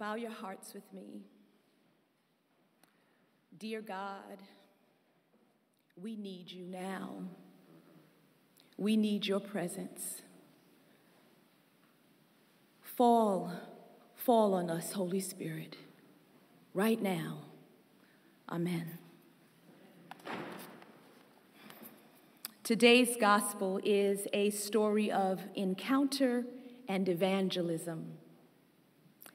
Bow your hearts with me. Dear God, we need you now. We need your presence. Fall, fall on us, Holy Spirit, right now. Amen. Today's gospel is a story of encounter and evangelism.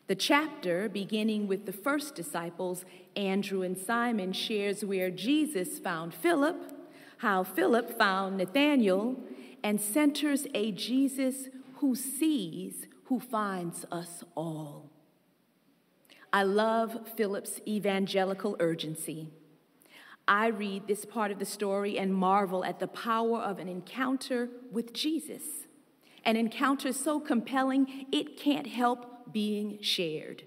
The chapter, beginning with the first disciples, Andrew and Simon, shares where Jesus found Philip, how Philip found Nathanael, and centers a Jesus who sees, who finds us all. I love Philip's evangelical urgency. I read this part of the story and marvel at the power of an encounter with Jesus. An encounter so compelling it can't help being shared.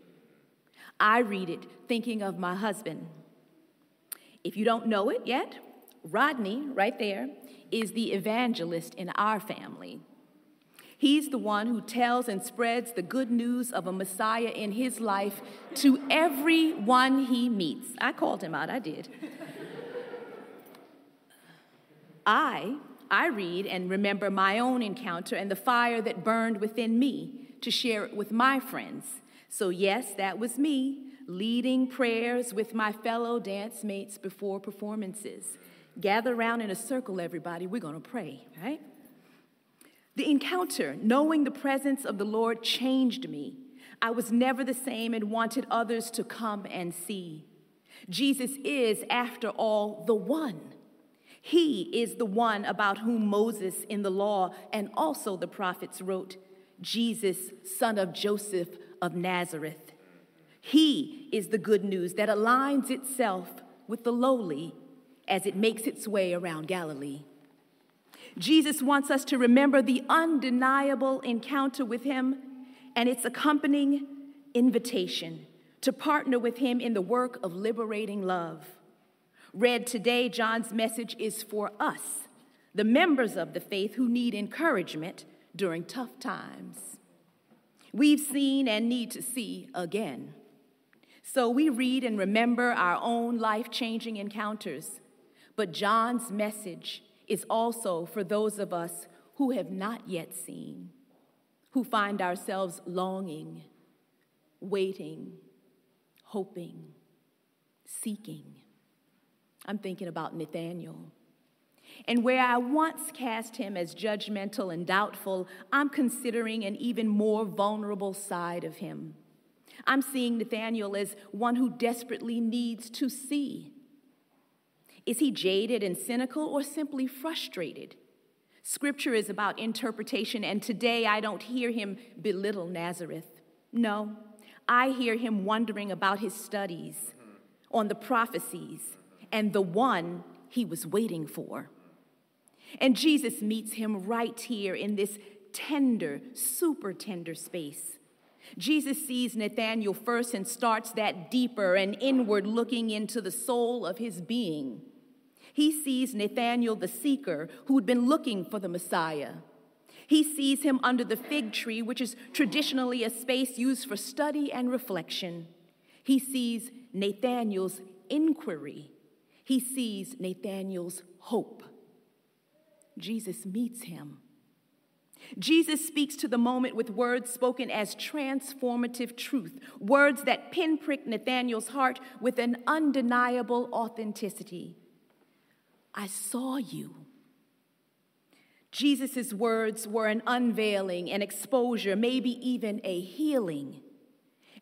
I read it thinking of my husband. If you don't know it yet, Rodney, right there, is the evangelist in our family. He's the one who tells and spreads the good news of a Messiah in his life to everyone he meets. I called him out, I did. I, I read and remember my own encounter and the fire that burned within me to share it with my friends. So, yes, that was me leading prayers with my fellow dance mates before performances. Gather around in a circle, everybody. We're going to pray, right? The encounter, knowing the presence of the Lord, changed me. I was never the same and wanted others to come and see. Jesus is, after all, the one. He is the one about whom Moses in the law and also the prophets wrote. Jesus, son of Joseph of Nazareth. He is the good news that aligns itself with the lowly as it makes its way around Galilee. Jesus wants us to remember the undeniable encounter with him and its accompanying invitation to partner with him in the work of liberating love. Read today, John's message is for us, the members of the faith who need encouragement during tough times. We've seen and need to see again. So we read and remember our own life changing encounters. But John's message is also for those of us who have not yet seen, who find ourselves longing, waiting, hoping, seeking. I'm thinking about Nathaniel. And where I once cast him as judgmental and doubtful, I'm considering an even more vulnerable side of him. I'm seeing Nathaniel as one who desperately needs to see. Is he jaded and cynical or simply frustrated? Scripture is about interpretation, and today I don't hear him belittle Nazareth. No, I hear him wondering about his studies on the prophecies and the one he was waiting for. And Jesus meets him right here in this tender, super tender space. Jesus sees Nathanael first and starts that deeper and inward looking into the soul of his being. He sees Nathanael the seeker who'd been looking for the Messiah. He sees him under the fig tree, which is traditionally a space used for study and reflection. He sees Nathanael's inquiry. He sees Nathanael's hope. Jesus meets him. Jesus speaks to the moment with words spoken as transformative truth, words that pinprick Nathanael's heart with an undeniable authenticity. I saw you. Jesus' words were an unveiling, an exposure, maybe even a healing.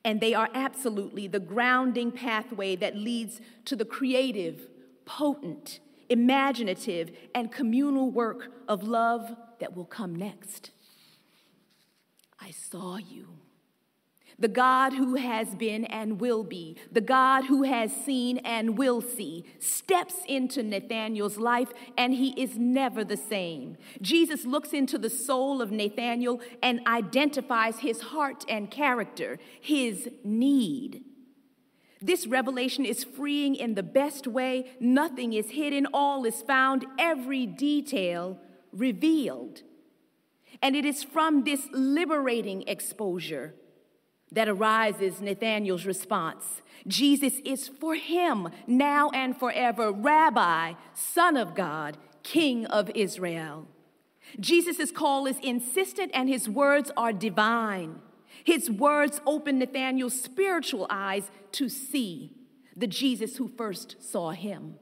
And they are absolutely the grounding pathway that leads to the creative, potent, imaginative, and communal work of love that will come next. I saw you. The God who has been and will be, the God who has seen and will see, steps into Nathanael's life and he is never the same. Jesus looks into the soul of Nathanael and identifies his heart and character, his need. This revelation is freeing in the best way. Nothing is hidden, all is found, every detail revealed. And it is from this liberating exposure, That arises Nathanael's response. Jesus is for him now and forever, Rabbi, Son of God, King of Israel. Jesus' call is insistent and his words are divine. His words opened Nathanael's spiritual eyes to see the Jesus who first saw him.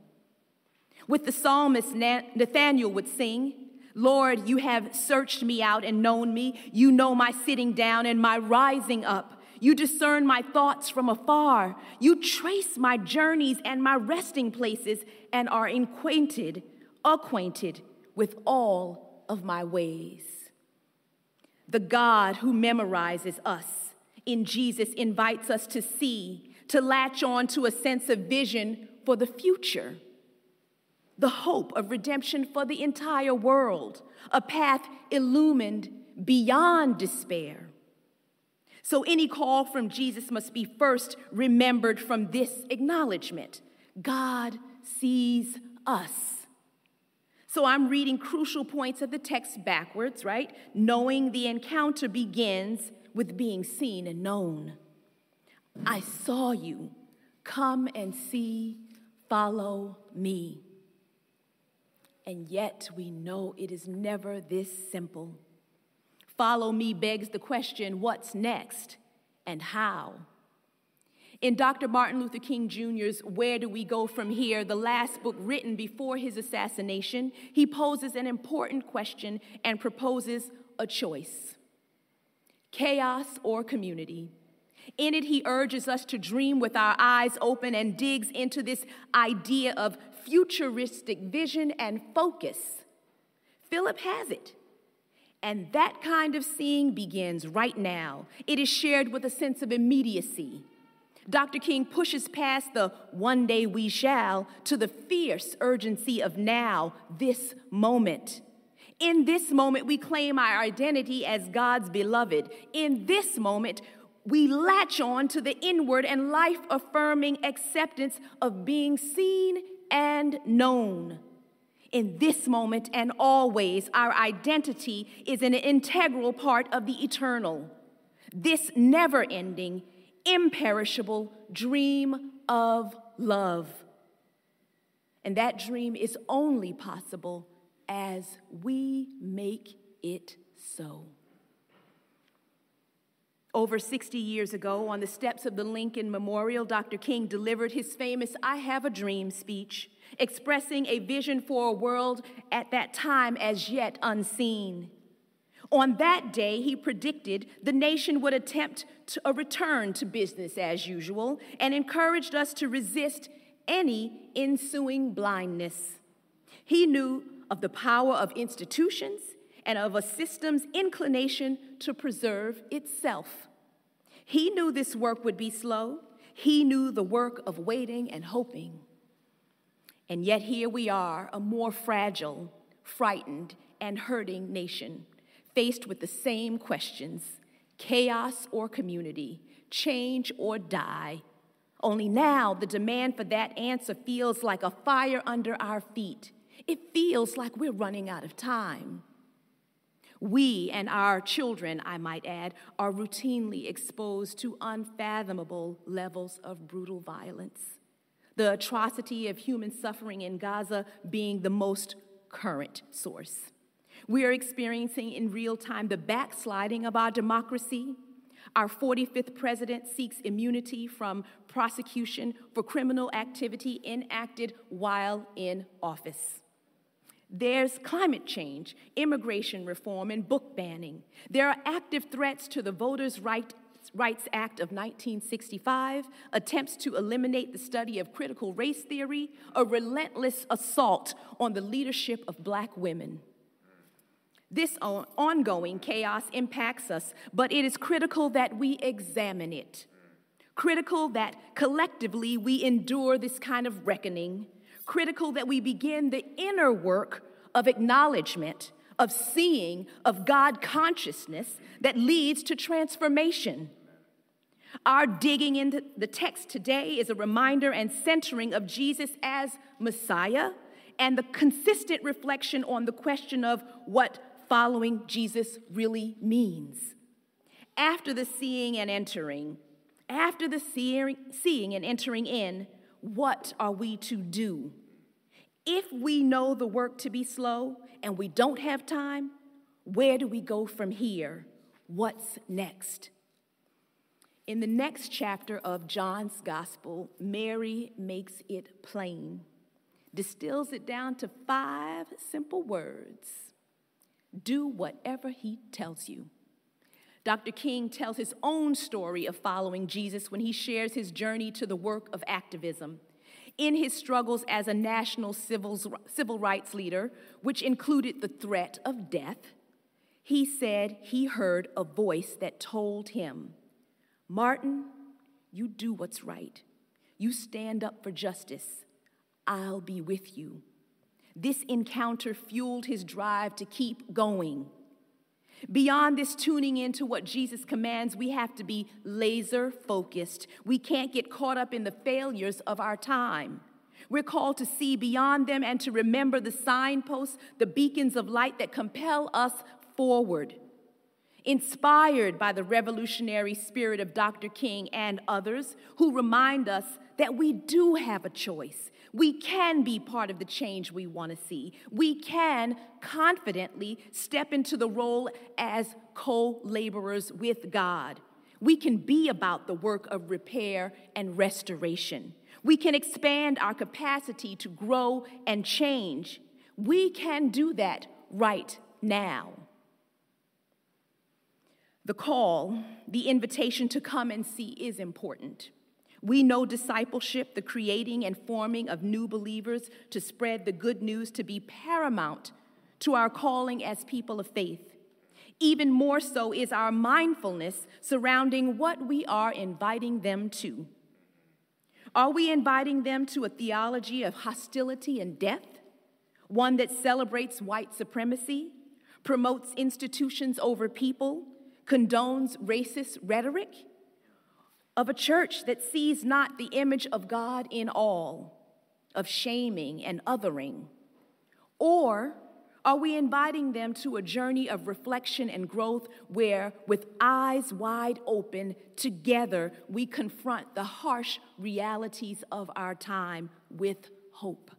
With the psalmist, Nathanael would sing, Lord, you have searched me out and known me. You know my sitting down and my rising up. You discern my thoughts from afar. You trace my journeys and my resting places and are acquainted, acquainted with all of my ways. The God who memorizes us in Jesus invites us to see, to latch on to a sense of vision for the future the hope of redemption for the entire world, a path illumined beyond despair. So, any call from Jesus must be first remembered from this acknowledgement God sees us. So, I'm reading crucial points of the text backwards, right? Knowing the encounter begins with being seen and known. I saw you. Come and see, follow me. And yet we know it is never this simple. Follow me begs the question what's next and how? In Dr. Martin Luther King Jr.'s Where Do We Go From Here, the last book written before his assassination, he poses an important question and proposes a choice chaos or community. In it, he urges us to dream with our eyes open and digs into this idea of futuristic vision and focus. Philip has it. And that kind of seeing begins right now. It is shared with a sense of immediacy. Dr. King pushes past the one day we shall to the fierce urgency of now, this moment. In this moment, we claim our identity as God's beloved. In this moment, we latch on to the inward and life affirming acceptance of being seen and known. In this moment and always, our identity is an integral part of the eternal. This never ending, imperishable dream of love. And that dream is only possible as we make it so. Over 60 years ago, on the steps of the Lincoln Memorial, Dr. King delivered his famous I Have a Dream speech, expressing a vision for a world at that time as yet unseen. On that day, he predicted the nation would attempt a return to business as usual and encouraged us to resist any ensuing blindness. He knew of the power of institutions and of a system's inclination to preserve itself. He knew this work would be slow. He knew the work of waiting and hoping. And yet, here we are, a more fragile, frightened, and hurting nation, faced with the same questions chaos or community, change or die. Only now, the demand for that answer feels like a fire under our feet. It feels like we're running out of time. We and our children, I might add, are routinely exposed to unfathomable levels of brutal violence. The atrocity of human suffering in Gaza being the most current source. We are experiencing in real time the backsliding of our democracy. Our 45th president seeks immunity from prosecution for criminal activity enacted while in office. There's climate change, immigration reform, and book banning. There are active threats to the Voters' right, Rights Act of 1965, attempts to eliminate the study of critical race theory, a relentless assault on the leadership of black women. This ongoing chaos impacts us, but it is critical that we examine it. Critical that collectively we endure this kind of reckoning critical that we begin the inner work of acknowledgement, of seeing, of God consciousness that leads to transformation. Our digging into the text today is a reminder and centering of Jesus as Messiah and the consistent reflection on the question of what following Jesus really means. After the seeing and entering, after the seeing, seeing and entering in, what are we to do? If we know the work to be slow and we don't have time, where do we go from here? What's next? In the next chapter of John's Gospel, Mary makes it plain, distills it down to five simple words do whatever he tells you. Dr. King tells his own story of following Jesus when he shares his journey to the work of activism. In his struggles as a national civil, rights leader, which included the threat of death, he said he heard a voice that told him, Martin, you do what's right. You stand up for justice. I'll be with you. This encounter fueled his drive to keep going. Beyond this tuning into what Jesus commands, we have to be laser focused. We can't get caught up in the failures of our time. We're called to see beyond them and to remember the signposts, the beacons of light that compel us forward. Inspired by the revolutionary spirit of Dr. King and others who remind us that we do have a choice. We can be part of the change we want to see. We can confidently step into the role as co laborers with God. We can be about the work of repair and restoration. We can expand our capacity to grow and change. We can do that right now. The call, the invitation to come and see is important. We know discipleship, the creating and forming of new believers to spread the good news, to be paramount to our calling as people of faith. Even more so is our mindfulness surrounding what we are inviting them to. Are we inviting them to a theology of hostility and death? One that celebrates white supremacy, promotes institutions over people, condones racist rhetoric? of a church that sees not the image of God in all, of shaming and othering? Or are we inviting them to a journey of reflection and growth where, with eyes wide open, together we confront the harsh realities of our time with hope?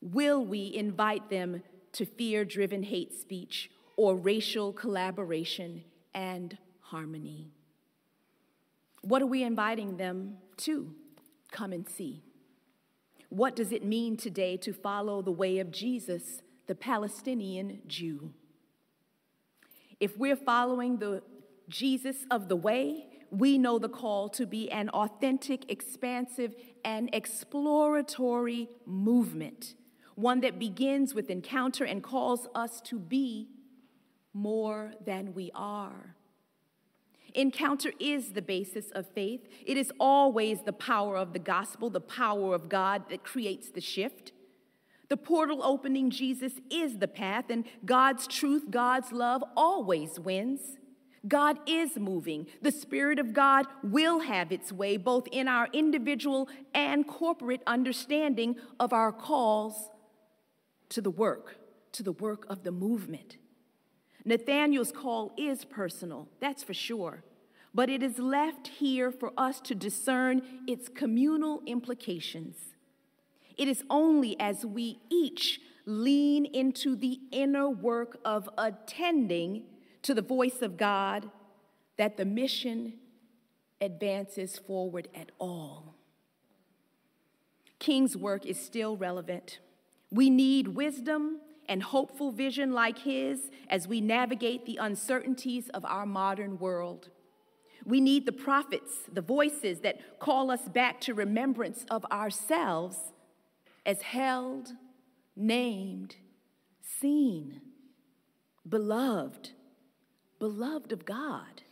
Will we invite them to fear driven hate speech or racial collaboration and harmony? What are we inviting them to? Come and see. What does it mean today to follow the way of Jesus, the Palestinian Jew? If we're following the Jesus of the way, we know the call to be an authentic, expansive, and exploratory movement, one that begins with encounter and calls us to be more than we are. Encounter is the basis of faith. It is always the power of the gospel, the power of God that creates the shift. The portal opening Jesus is the path, and God's truth, God's love always wins. God is moving. The Spirit of God will have its way both in our individual and corporate understanding of our calls to the work, to the work of the movement. Nathaniel's call is personal, that's for sure, but it is left here for us to discern its communal implications. It is only as we each lean into the inner work of attending to the voice of God that the mission advances forward at all. King's work is still relevant. We need wisdom and hopeful vision like his as we navigate the uncertainties of our modern world. We need the prophets, the voices that call us back to remembrance of ourselves as held, named, seen, beloved, beloved of God.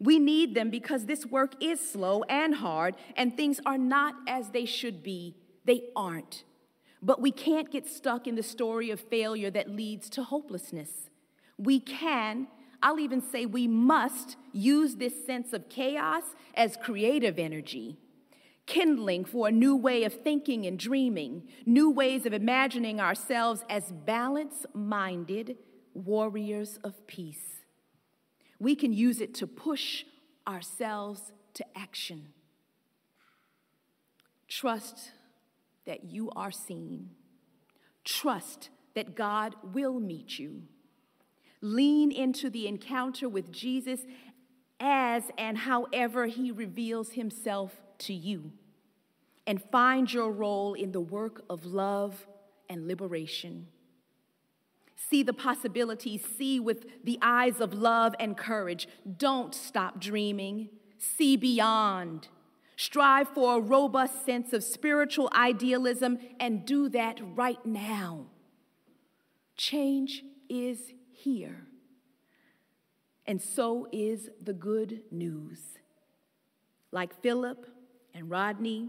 We need them because this work is slow and hard, and things are not as they should be. They aren't. But we can't get stuck in the story of failure that leads to hopelessness. We can, I'll even say we must, use this sense of chaos as creative energy, kindling for a new way of thinking and dreaming, new ways of imagining ourselves as balance minded warriors of peace. we can use it to push ourselves to action. Trust that you are seen. Trust that God will meet you. Lean into the encounter with Jesus as and however he reveals himself to you. And find your role in the work of love and liberation. See the possibilities, see with the eyes of love and courage. Don't stop dreaming, see beyond. Strive for a robust sense of spiritual idealism and do that right now. Change is here. And so is the good news. Like Philip and Rodney,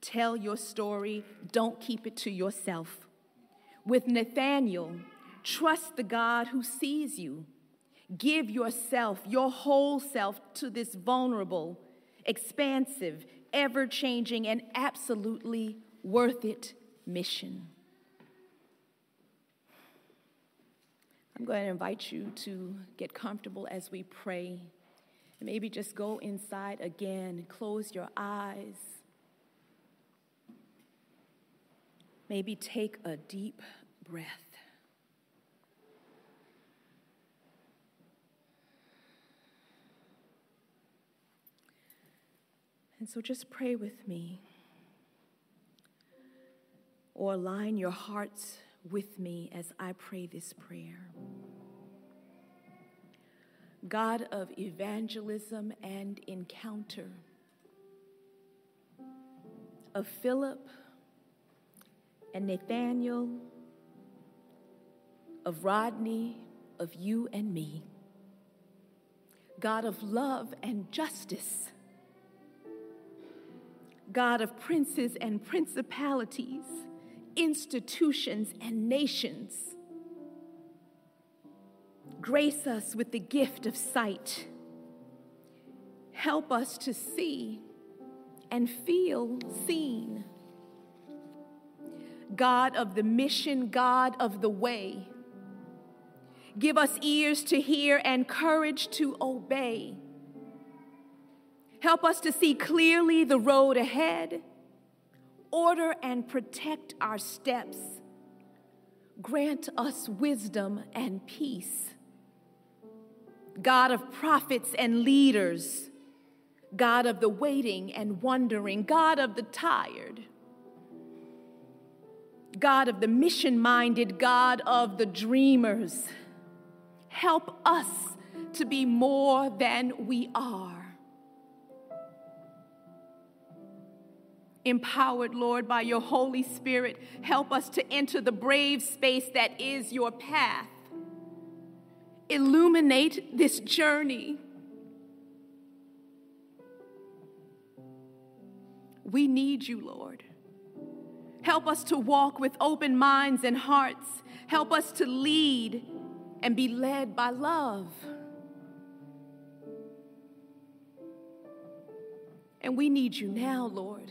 tell your story, don't keep it to yourself. With Nathaniel, trust the God who sees you. Give yourself, your whole self, to this vulnerable, expansive, ever changing, and absolutely worth it mission. I'm going to invite you to get comfortable as we pray. And maybe just go inside again, close your eyes. Maybe take a deep breath. And so just pray with me or align your hearts with me as I pray this prayer. God of evangelism and encounter, of Philip and Nathaniel, of Rodney, of you and me. God of love and justice, God of princes and principalities institutions, and nations. Grace us with the gift of sight. Help us to see and feel seen. God of the mission, God of the way. Give us ears to hear and courage to obey. Help us to see clearly the road ahead order and protect our steps. Grant us wisdom and peace. God of prophets and leaders, God of the waiting and wondering, God of the tired, God of the mission minded, God of the dreamers, help us to be more than we are. Empowered, Lord, by your Holy Spirit, help us to enter the brave space that is your path. Illuminate this journey. We need you, Lord. Help us to walk with open minds and hearts. Help us to lead and be led by love. And we need you now, Lord.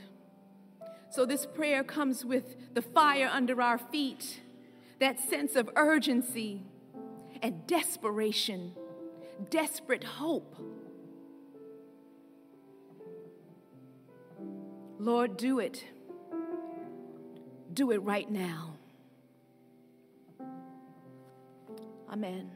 So this prayer comes with the fire under our feet, that sense of urgency and desperation, desperate hope. Lord, do it. Do it right now. Amen.